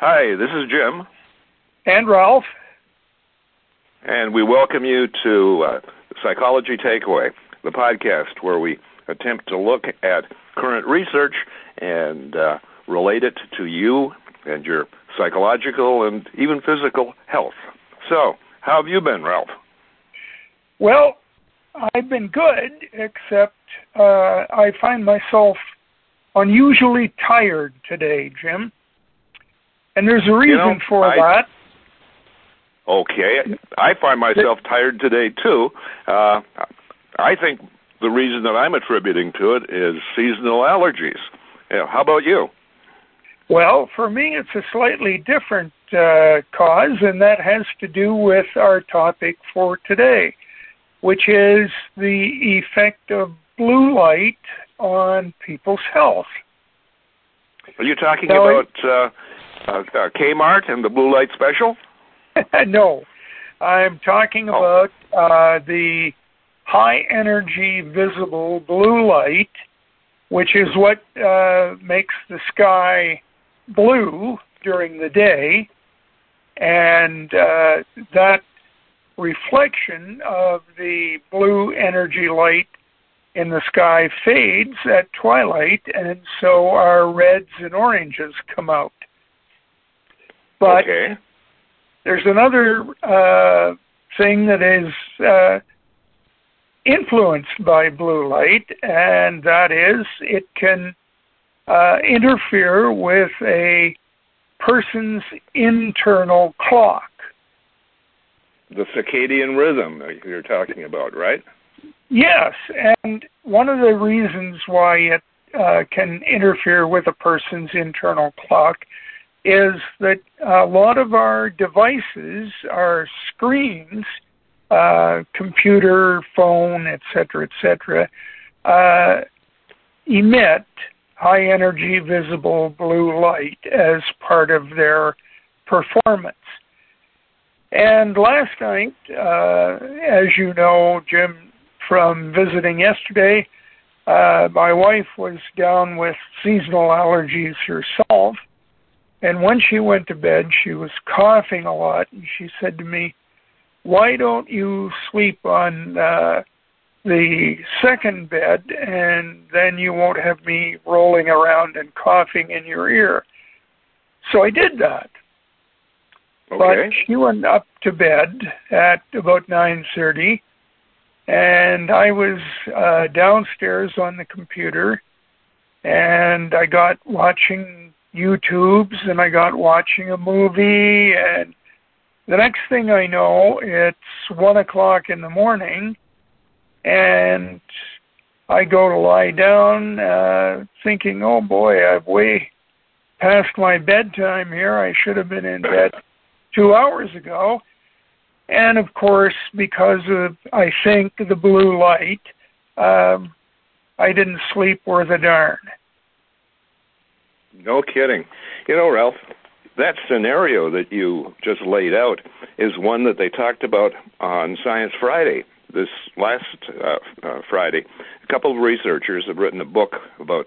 Hi, this is Jim. And Ralph. And we welcome you to uh, Psychology Takeaway, the podcast where we attempt to look at current research and uh, relate it to you and your psychological and even physical health. So, how have you been, Ralph? Well, I've been good, except uh, I find myself unusually tired today, Jim. And there's a reason you know, for I, that. Okay, I find myself tired today too. Uh, I think the reason that I'm attributing to it is seasonal allergies. Yeah, how about you? Well, for me, it's a slightly different uh, cause, and that has to do with our topic for today, which is the effect of blue light on people's health. Are you talking No, about uh, uh, uh, Kmart and the blue light special? no, I'm talking Oh. about uh, the high energy visible blue light, which is what uh, makes the sky blue during the day, and uh, that reflection of the blue energy light in the sky fades at twilight, and so our reds and oranges come out. But okay. there's another uh, thing that is uh, influenced by blue light, and that is it can uh, interfere with a person's internal clock. The circadian rhythm that you're talking about, right? Yes, and one of the reasons why it uh, can interfere with a person's internal clock is that a lot of our devices, our screens, uh, computer, phone, etc., etc., uh, emit high energy visible blue light as part of their performance. And last night, uh, as you know, Jim, from visiting yesterday, uh, my wife was down with seasonal allergies herself. And when she went to bed, she was coughing a lot. And she said to me, Why don't you sleep on uh, the second bed and then you won't have me rolling around and coughing in your ear? So I did that. Okay. But she went up to bed at about 9:30, and I was uh, downstairs on the computer, and I got watching YouTubes, and I got watching a movie, and the next thing I know, it's one o'clock in the morning, and I go to lie down, uh, thinking, "Oh boy, I've way past my bedtime here. I should have been in bed." two hours ago. And of course, because of, I think, the blue light, um, I didn't sleep worth a darn. No kidding. You know, Ralph, that scenario that you just laid out is one that they talked about on Science Friday this last uh, uh, Friday. A couple of researchers have written a book about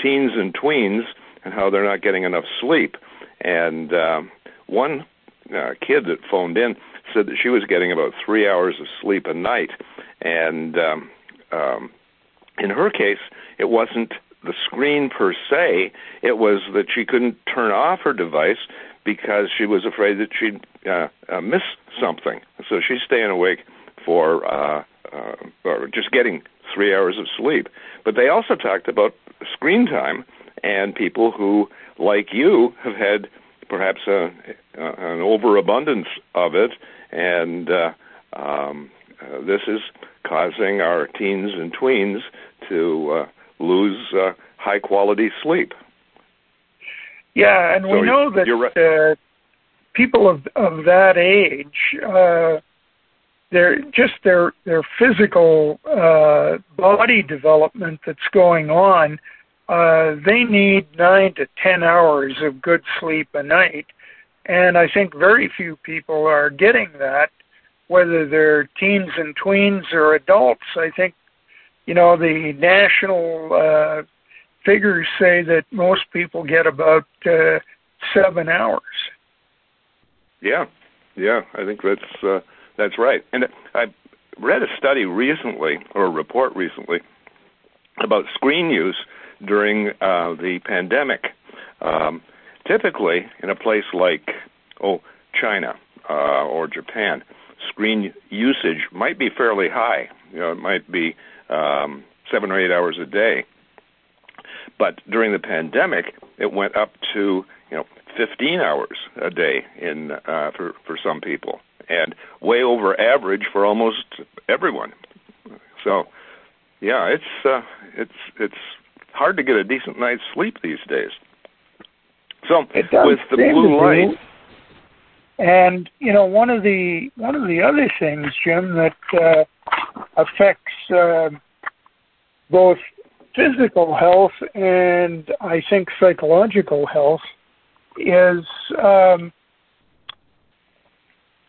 teens and tweens and how they're not getting enough sleep. And um, one uh, kid that phoned in said that she was getting about three hours of sleep a night, and um, um, in her case, it wasn't the screen per se. It was that she couldn't turn off her device because she was afraid that she'd uh, uh, miss something. So she's staying awake for uh, uh, or just getting three hours of sleep. But they also talked about screen time and people who, like you, have had perhaps a, uh, an overabundance of it, and uh, um, uh, this is causing our teens and tweens to uh, lose uh, high quality sleep. Yeah, and we So know that right. uh, people of of that age, uh, their just their their physical uh, body development that's going on, uh, they need nine to ten hours of good sleep a night, and I think very few people are getting that, whether they're teens and tweens or adults. I think, you know, the national uh, figures say that most people get about uh, seven hours. Yeah, yeah, I think that's uh, that's right. And I read a study recently, or a report recently, about screen use during uh, the pandemic. Um, typically, in a place like oh China uh, or Japan, screen usage might be fairly high. You know, it might be um, seven or eight hours a day. But during the pandemic, it went up to you know 15 hours a day in uh, for for some people, and way over average for almost everyone. So, yeah, it's uh, it's it's hard to get a decent night's sleep these days. So with the blue light. And you know, one of the one of the other things, Jim, that uh, affects uh, both physical health and I think psychological health is um,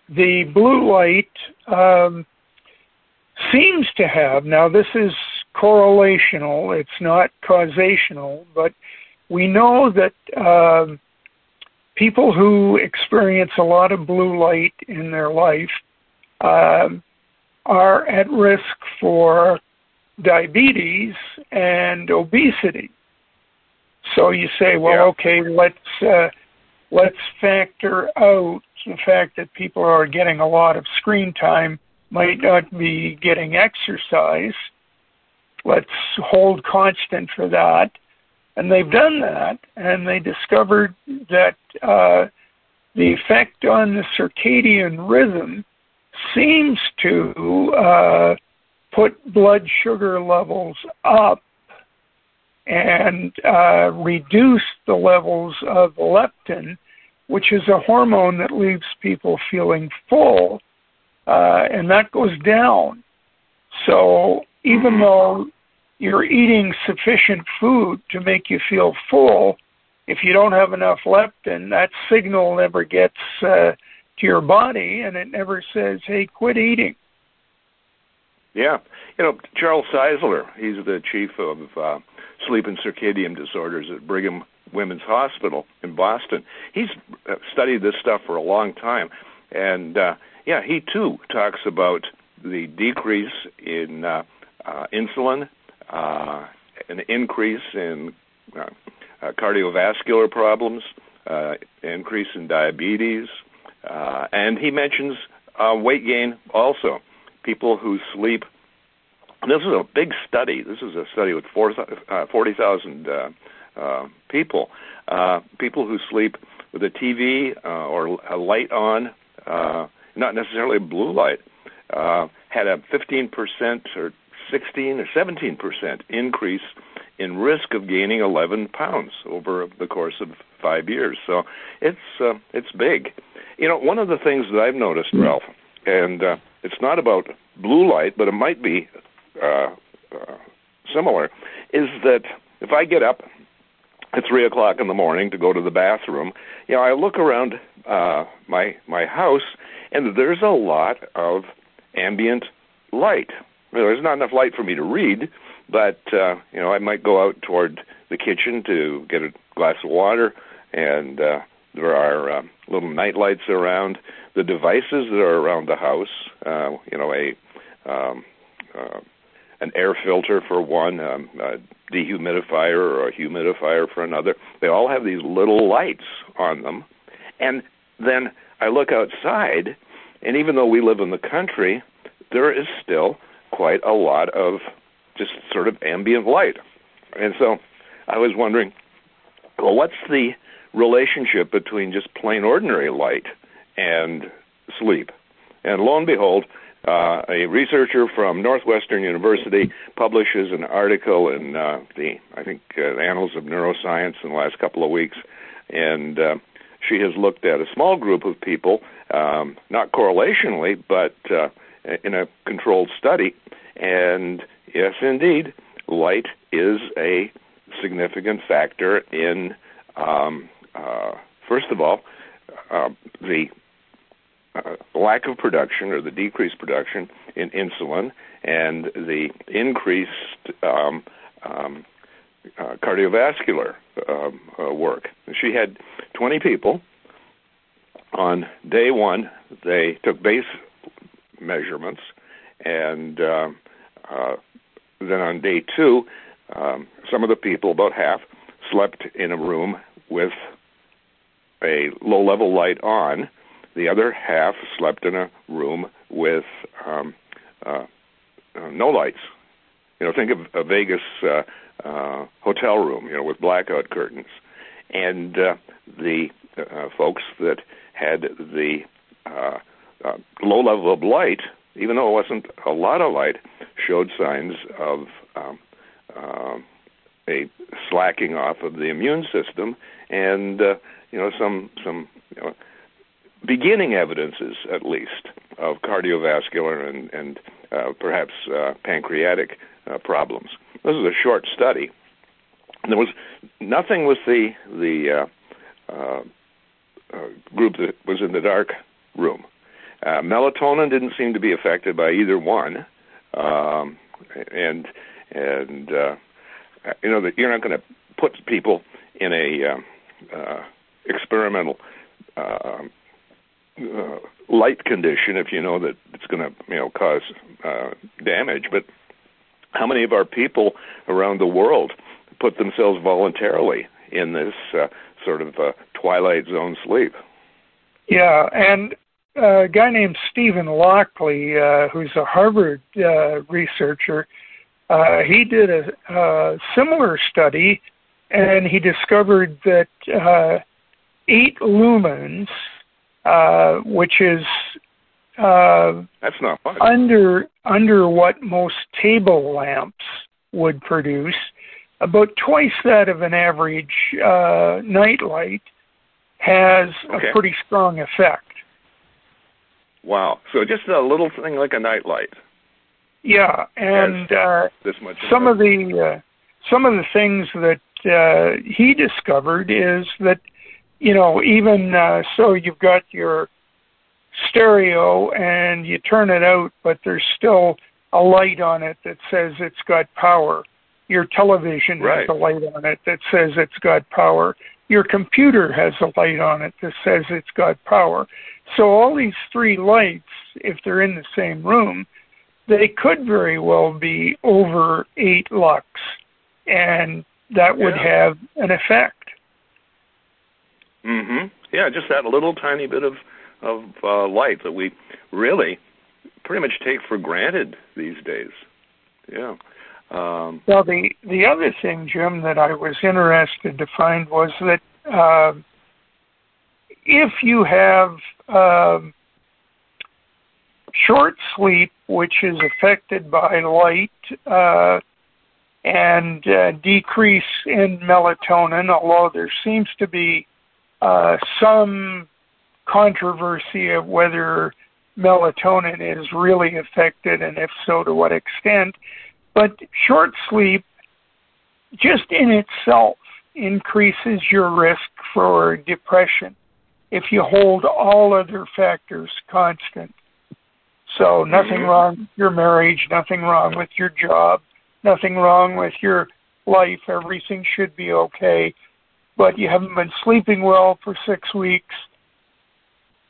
the blue light um, seems to have, now this is correlational, it's not causational, but we know that um, people who experience a lot of blue light in their life um, are at risk for diabetes and obesity. So you say, well, yeah. okay, let's uh, let's factor out the fact that people are getting a lot of screen time, might not be getting exercise. Let's hold constant for that. And they've done that, and they discovered that uh, the effect on the circadian rhythm seems to uh, put blood sugar levels up and uh, reduce the levels of leptin, which is a hormone that leaves people feeling full, uh, and that goes down. So even mm-hmm. though you're eating sufficient food to make you feel full, if you don't have enough leptin, that signal never gets uh, to your body, and it never says, "Hey, quit eating." Yeah, you know Charles Czeisler, he's the chief of uh, sleep and circadian disorders at Brigham Women's Hospital in Boston. He's uh, studied this stuff for a long time, and uh, yeah, he too talks about the decrease in uh, uh, insulin, uh, an increase in uh, uh, cardiovascular problems, uh, increase in diabetes, uh, and he mentions uh, weight gain also. People who sleep this is a big study. This is a study with uh, 40,000 uh, uh, people. Uh, people who sleep with a TV uh, or a light on, uh, not necessarily blue light, uh, had a 15% or 16 or 17% increase in risk of gaining 11 pounds over the course of five years. So it's uh, it's big. You know, one of the things that I've noticed, Ralph, and uh, it's not about blue light, but it might be uh, uh, similar, is that if I get up at three o'clock in the morning to go to the bathroom, you know, I look around uh, my my house, and there's a lot of ambient light. You know, There's not enough light for me to read, but uh, you know, I might go out toward the kitchen to get a glass of water, and uh, there are uh, little night lights around. The devices that are around the house, uh, you know, a um, uh, an air filter for one, um, a dehumidifier or a humidifier for another. They all have these little lights on them. And then I look outside, and even though we live in the country, there is still quite a lot of just sort of ambient light. And so I was wondering, well, what's the relationship between just plain ordinary light and sleep? And lo and behold, uh, a researcher from Northwestern University publishes an article in uh, the, I think, uh, Annals of Neuroscience in the last couple of weeks, and uh, she has looked at a small group of people, um, not correlationally, but uh, in a controlled study, and yes, indeed, light is a significant factor in, um, uh, first of all, uh, the uh, lack of production or the decreased production in insulin and the increased um, um, uh, cardiovascular um, uh, work. She had 20 people. On day one, they took base measurements, and uh, uh, then on day two, um, some of the people, about half, slept in a room with a low level light on. The other half slept in a room with um, uh, uh, no lights. You know, think of a Vegas uh, uh, hotel room, you know, with blackout curtains. And uh, the uh, folks that had the uh, uh, low level of light, even though it wasn't a lot of light, showed signs of um, uh, a slacking off of the immune system, and uh, you know some some you know, beginning evidences, at least, of cardiovascular and and uh, perhaps uh, pancreatic uh, problems. This is a short study. There was nothing with the the uh, uh, uh, group that was in the dark room. Melatonin didn't seem to be affected by either one, um, and and you know that you're not going to put people in a experimental uh, uh, light condition if you know that it's going to you know cause uh, damage. But how many of our people around the world put themselves voluntarily in this uh, sort of uh, twilight zone sleep. Yeah, and uh, a guy named Stephen Lockley, uh, who's a Harvard uh, researcher, uh, he did a, a similar study, and he discovered that uh, eight lumens, uh, which is uh, that's not much. under under what most table lamps would produce, about twice that of an average uh, nightlight has okay. a pretty strong effect. Wow! So just a little thing like a nightlight. Yeah, and uh, this much some of the uh, some of the things that uh, he discovered is that you know even uh, so you've got your stereo and you turn it out, but there's still a light on it that says it's got power. Your television right. has a light on it that says it's got power. Your computer has a light on it that says it's got power. So all these three lights, if they're in the same room, they could very well be over eight lux, and that would yeah. have an effect. Mm-hmm. Yeah, just that little tiny bit of of uh, light that we really pretty much take for granted these days. Yeah. Um, well, the the other thing, Jim, that I was interested to find was that uh, if you have um, short sleep, which is affected by light, uh, and uh, decrease in melatonin, although there seems to be uh, some controversy of whether melatonin is really affected and if so to what extent. But short sleep just in itself increases your risk for depression if you hold all other factors constant. So nothing Mhm. wrong with your marriage, nothing wrong with your job, nothing wrong with your life. Everything should be okay. But you haven't been sleeping well for six weeks.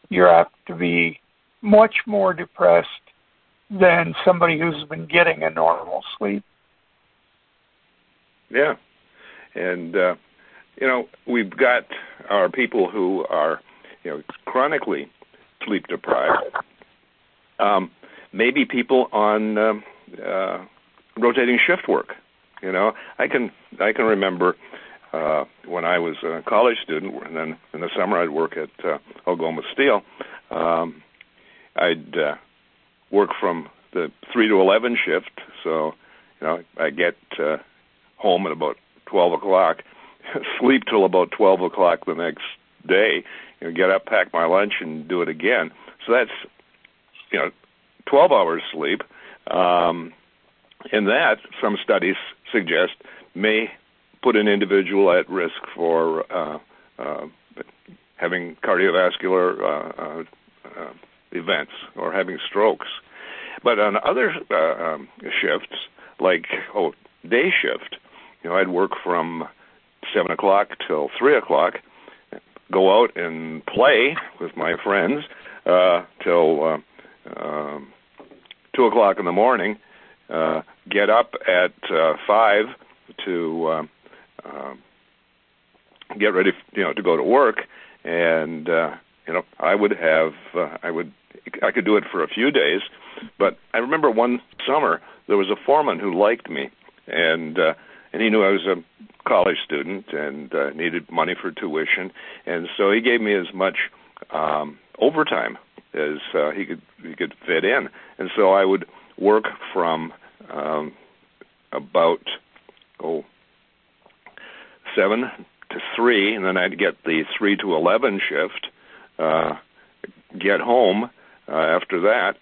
You're apt to be much more depressed than somebody who's been getting a normal sleep. Yeah, and uh, you know we've got our people who are you know chronically sleep deprived. Um, maybe people on um, uh, rotating shift work. You know, I can I can remember uh, when I was a college student, and then in the summer I'd work at uh, Algoma Steel. Um, I'd uh, work from the three to eleven shift, so you know I get uh, home at about twelve o'clock, sleep till about twelve o'clock the next day. You know, get up, pack my lunch, and do it again. So that's you know twelve hours sleep. Um, and that some studies suggest may put an individual at risk for uh, uh, having cardiovascular uh, uh, uh, events or having strokes. But on other uh, um, shifts, like oh day shift, you know, I'd work from seven o'clock till three o'clock. go out and play with my friends till uh, two o'clock in the morning. Get up at five to uh, get ready, you know, to go to work, and uh, you know, I would have, uh, I would, I could do it for a few days, but I remember one summer there was a foreman who liked me, and uh, and he knew I was a college student and uh, needed money for tuition, and so he gave me as much um, overtime as uh, he could he could fit in, and so I would work from um, about oh seven to three, and then I'd get the three to eleven shift. Uh, get home uh, after that,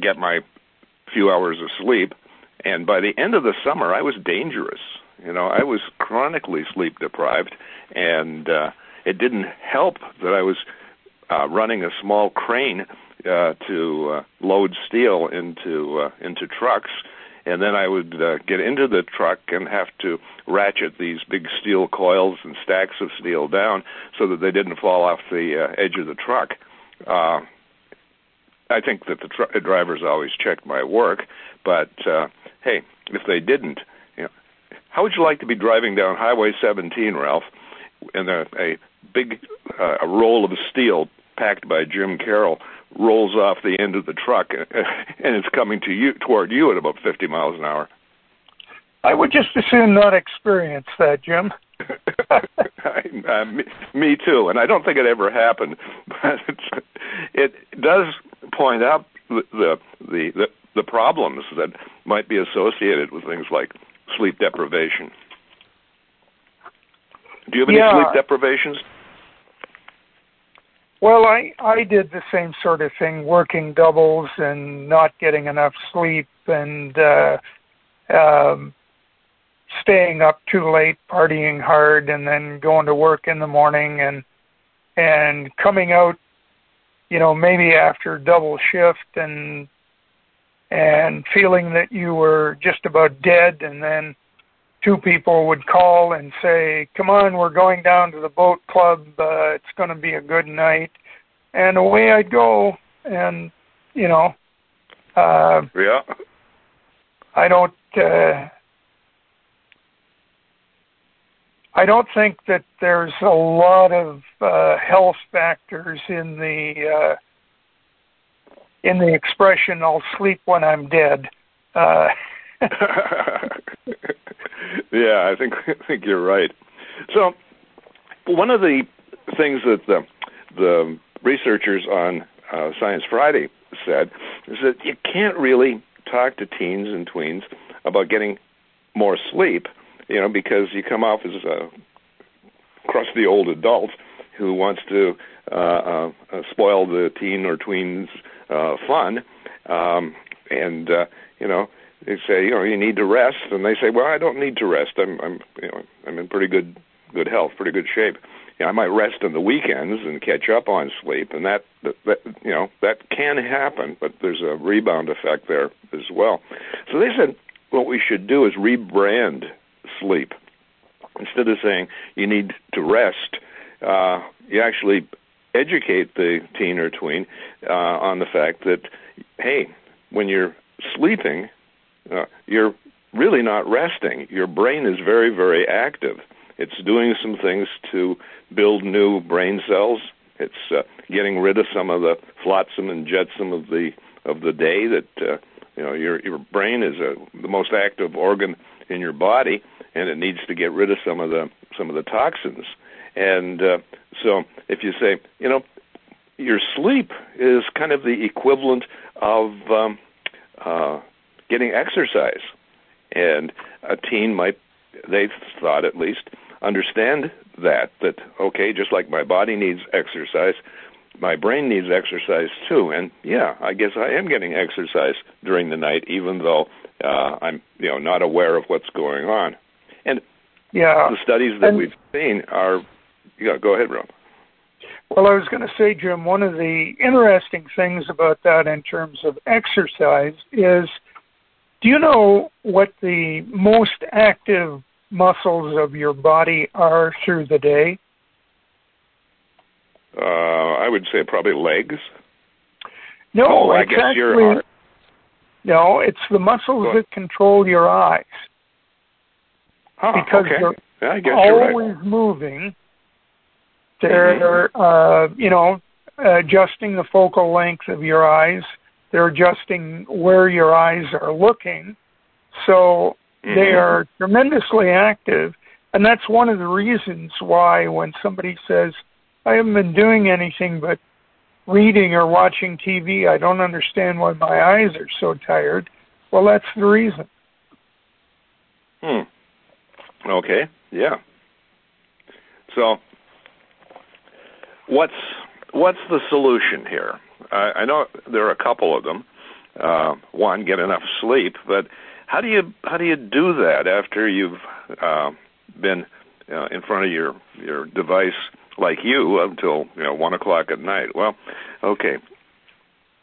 get my few hours of sleep, and by the end of the summer, I was dangerous. You know, I was chronically sleep deprived, and uh, it didn't help that I was uh, running a small crane uh, to uh, load steel into uh, into trucks, and then I would uh, get into the truck and have to ratchet these big steel coils and stacks of steel down so that they didn't fall off the uh, edge of the truck. Uh, I think that the tr- drivers always checked my work, but uh, hey, if they didn't, you know, how would you like to be driving down Highway 17, Ralph, in a, a big uh, a roll of steel packed by Jim Carroll rolls off the end of the truck and it's coming to you toward you at about 50 miles an hour? I would just assume not experience that, Jim. uh, me, me too, and I don't think it ever happened, but it's, it does point out the, the the the problems that might be associated with things like sleep deprivation. Do you have any yeah. sleep deprivations? Well, I I did the same sort of thing, working doubles and not getting enough sleep and uh um staying up too late, partying hard and then going to work in the morning and and coming out you know, maybe after double shift and and feeling that you were just about dead and then two people would call and say, "Come on, we're going down to the boat club. Uh, it's going to be a good night." And away I'd go, and you know, uh, yeah, I don't. Uh, I don't think that there's a lot of uh, health factors in the uh, in the expression "I'll sleep when I'm dead." Uh, yeah, I think I think you're right. So, one of the things that the the researchers on uh, Science Friday said is that you can't really talk to teens and tweens about getting more sleep you know, because you come off as a crusty old adult who wants to uh, uh, uh, spoil the teen or tween's uh, fun, um, and uh, you know, they say, you know, you need to rest, and they say, well, I don't need to rest. I'm, I'm, you know, I'm in pretty good, good health, pretty good shape. You know, I might rest on the weekends and catch up on sleep, and that, that, that, you know, that can happen, but there's a rebound effect there as well. So they said, what we should do is rebrand sleep. Instead of saying you need to rest, uh, you actually educate the teen or tween uh, on the fact that, hey, when you're sleeping, uh, you're really not resting. Your brain is very, very active. It's doing some things to build new brain cells. It's uh, getting rid of some of the flotsam and jetsam of the of the day that uh, you know your your brain is a, the most active organ in your body, and it needs to get rid of some of the some of the toxins. And uh, so, if you say, you know, your sleep is kind of the equivalent of um, uh, getting exercise, and a teen might, they thought at least, understand that that okay, just like my body needs exercise, my brain needs exercise too. And yeah, I guess I am getting exercise during the night, even though uh, I'm you know not aware of what's going on. And yeah, the studies that and, we've seen are. Yeah, go ahead, Rob. Well, I was going to say, Jim, one of the interesting things about that in terms of exercise is do you know what the most active muscles of your body are through the day? Uh, I would say probably legs. No, oh, I it's guess actually you're. no. It's the muscles that control your eyes Huh, because okay. they're Yeah, I guess you're right. always moving. They're, uh, you know, adjusting the focal length of your eyes. They're adjusting where your eyes are looking. So they Mhm. are tremendously active. And that's one of the reasons why when somebody says, I haven't been doing anything but reading or watching TV, I don't understand why my eyes are so tired. Well, that's the reason. Hmm. Okay. Yeah. So, what's what's the solution here? I, I know there are a couple of them. Uh, one, get enough sleep, but how do you how do you do that after you've uh, been uh, in front of your your device like you until you know one o'clock at night? Well, okay,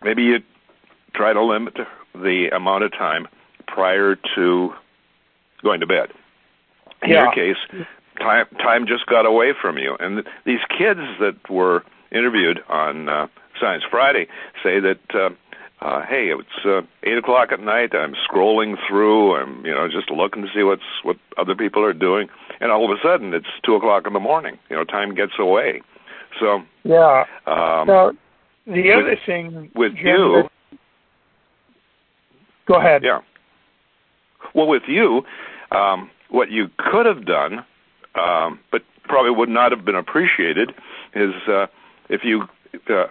maybe you try to limit the amount of time prior to going to bed. In Yeah. your case, time time just got away from you, and th- these kids that were interviewed on uh, Science Friday say that. Uh, uh, hey, it's uh, eight o'clock at night. I'm scrolling through. I'm, you know, just looking to see what's what other people are doing, and all of a sudden it's two o'clock in the morning. You know, time gets away. So, Yeah. um, Now, the with- other thing with Jim, you, go ahead. Yeah. Well, with you, um, what you could have done, um, but probably would not have been appreciated, is uh, if you uh,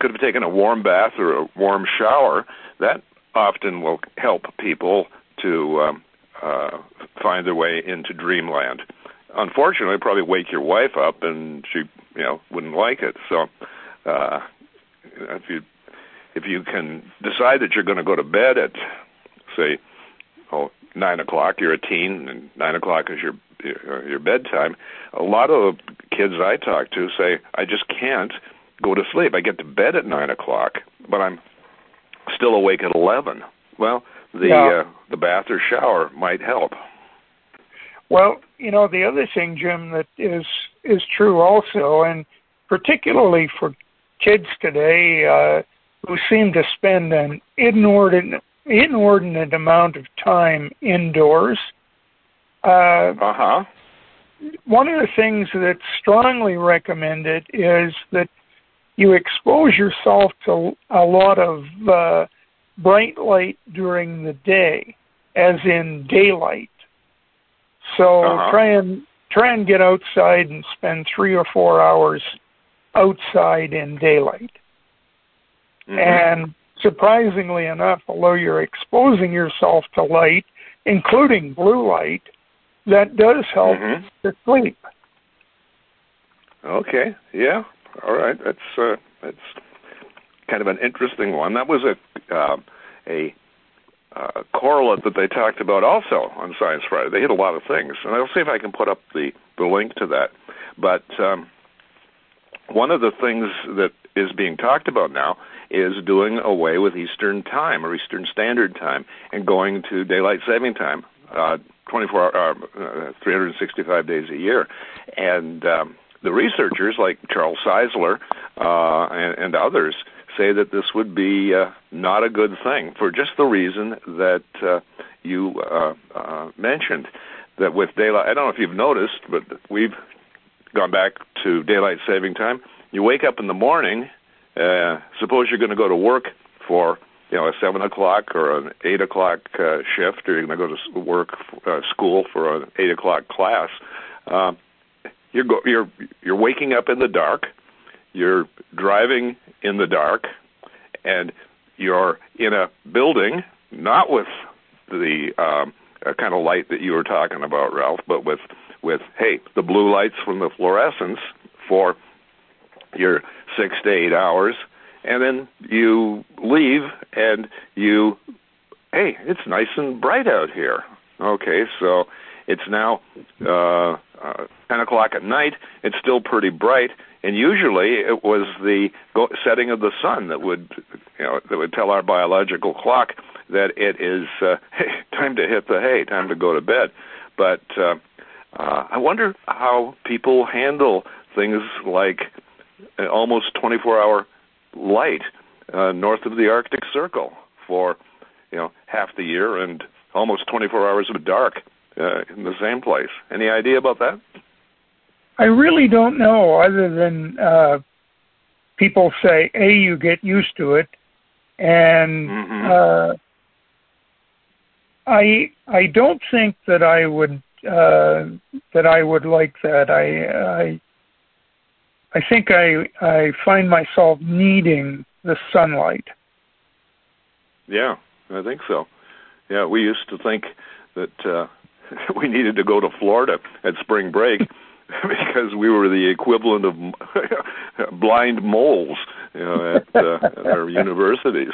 could have taken a warm bath or a warm shower. That often will help people to um, uh, find their way into dreamland. Unfortunately, probably wake your wife up, and she, you know, wouldn't like it. So, uh, if you if you can decide that you're going to go to bed at, say, oh nine o'clock, you're a teen, and nine o'clock is your your, bedtime. A lot of kids I talk to say, I just can't go to sleep. I get to bed at nine o'clock, but I'm still awake at eleven. Well, the Yeah. uh, the bath or shower might help. Well, you know, the other thing, Jim, that is is true also, and particularly for kids today uh, who seem to spend an inordinate inordinate amount of time indoors. Uh, Uh huh. one of the things that's strongly recommended is that you expose yourself to a lot of uh, bright light during the day, as in daylight. So Uh-huh. try and try and get outside and spend three or four hours outside in daylight. Mm-hmm. And surprisingly enough, although you're exposing yourself to light, including blue light, that does help Mhm. to sleep. Okay. Yeah. All right. That's uh, that's kind of an interesting one. That was a uh, a uh, correlate that they talked about also on Science Friday. They hit a lot of things, and I'll see if I can put up the the link to that. But um, one of the things that is being talked about now is doing away with Eastern Time or Eastern Standard Time and going to daylight saving time, uh, 24 hour, uh, 365 days a year, and um, the researchers like Charles Czeisler uh, and, and others say that this would be uh, not a good thing for just the reason that uh, you uh, uh, mentioned. That with daylight, I don't know if you've noticed, but we've gone back to daylight saving time. You wake up in the morning. Uh, suppose you're going to go to work for you know a seven o'clock or an eight o'clock uh, shift, or you're going to go to work uh, school for an eight o'clock class. Uh, you're go- you're you're waking up in the dark. You're driving in the dark, and you're in a building not with the um, uh, kind of light that you were talking about, Ralph, but with with hey the blue lights from the fluorescence for your six to eight hours, and then you leave and you hey it's nice and bright out here. Okay, so it's now uh, uh, ten o'clock at night. It's still pretty bright, and usually it was the go- setting of the sun that would you know that would tell our biological clock that it is uh, hey, time to hit the hay, time to go to bed. But uh, uh, I wonder how people handle things like almost 24-hour light uh, north of the Arctic Circle for you know half the year and almost 24 hours of dark uh, in the same place. Any idea about that? I really don't know, other than uh, people say, "A, you get used to it," and mm-hmm. uh, I I don't think that I would uh, that I would like that. I I I think I I find myself needing the sunlight. Yeah, I think so. Yeah, we used to think that uh, we needed to go to Florida at spring break because we were the equivalent of blind moles you know, at, uh, at our universities.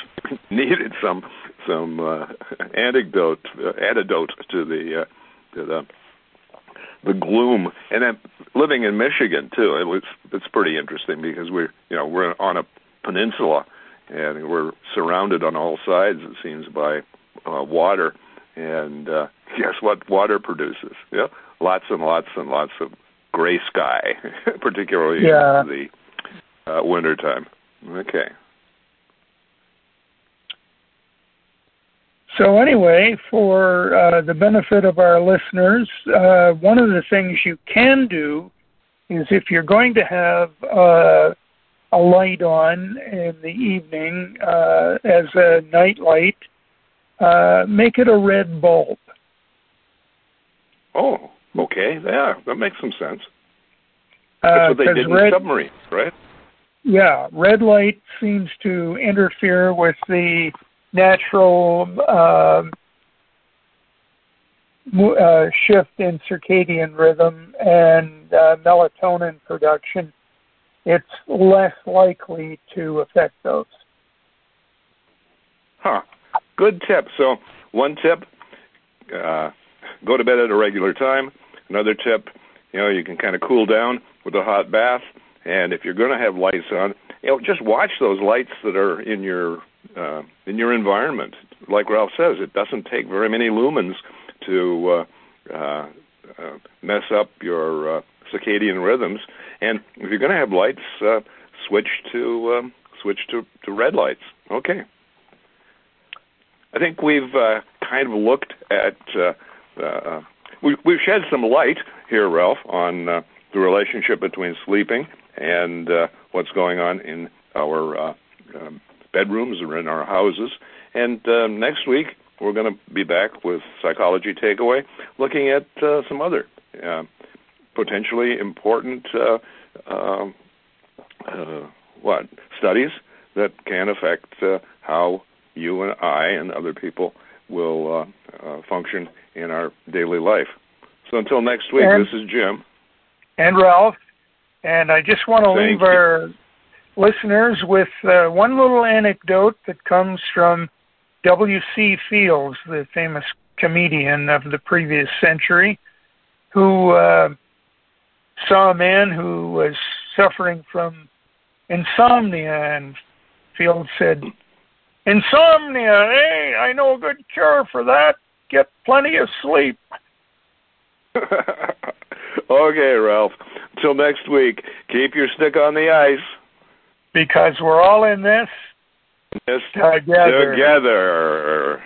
needed some some uh, anecdote uh, antidote to the uh, to the the gloom and then living in Michigan too it was it's pretty interesting because we're you know we're on a peninsula and we're surrounded on all sides it seems by uh, water and uh guess what water produces? Yeah lots and lots and lots of gray sky particularly yeah. in the uh winter time okay. So anyway, for uh, the benefit of our listeners, uh, one of the things you can do is if you're going to have uh, a light on in the evening uh, as a night light, uh, make it a red bulb. Oh, okay. Yeah, that makes some sense. Uh, That's what they did red, in submarines, right? Yeah, red light seems to interfere with the natural uh, uh, shift in circadian rhythm and uh, melatonin production, it's less likely to affect those. Huh. Good tip. So, one tip uh, go to bed at a regular time. Another tip, you know, you can kind of cool down with a hot bath. And if you're going to have lights on, you know, just watch those lights that are in your uh, in your environment. Like Ralph says, it doesn't take very many lumens to uh, uh, uh, mess up your uh, circadian rhythms. And if you're going to have lights, uh, switch to um, switch to, to red lights. Okay. I think we've uh, kind of looked at uh, uh, we, we've shed some light here, Ralph, on uh, the relationship between sleeping and uh, what's going on in our uh, um, bedrooms or in our houses. And uh, next week, we're going to be back with Psychology Takeaway, looking at uh, some other uh, potentially important uh, uh, uh, what studies that can affect uh, how you and I and other people will uh, uh, function in our daily life. So until next week, and, this is Jim and Ralph, and I just want to Thank leave you. our listeners with uh, one little anecdote that comes from W.C. Fields, the famous comedian of the previous century, who uh, saw a man who was suffering from insomnia, and Fields said, Insomnia, hey, I know a good cure for that. Get plenty of sleep. okay, Ralph. Until next week, keep your stick on the ice. Because we're all in this Yes, together. together.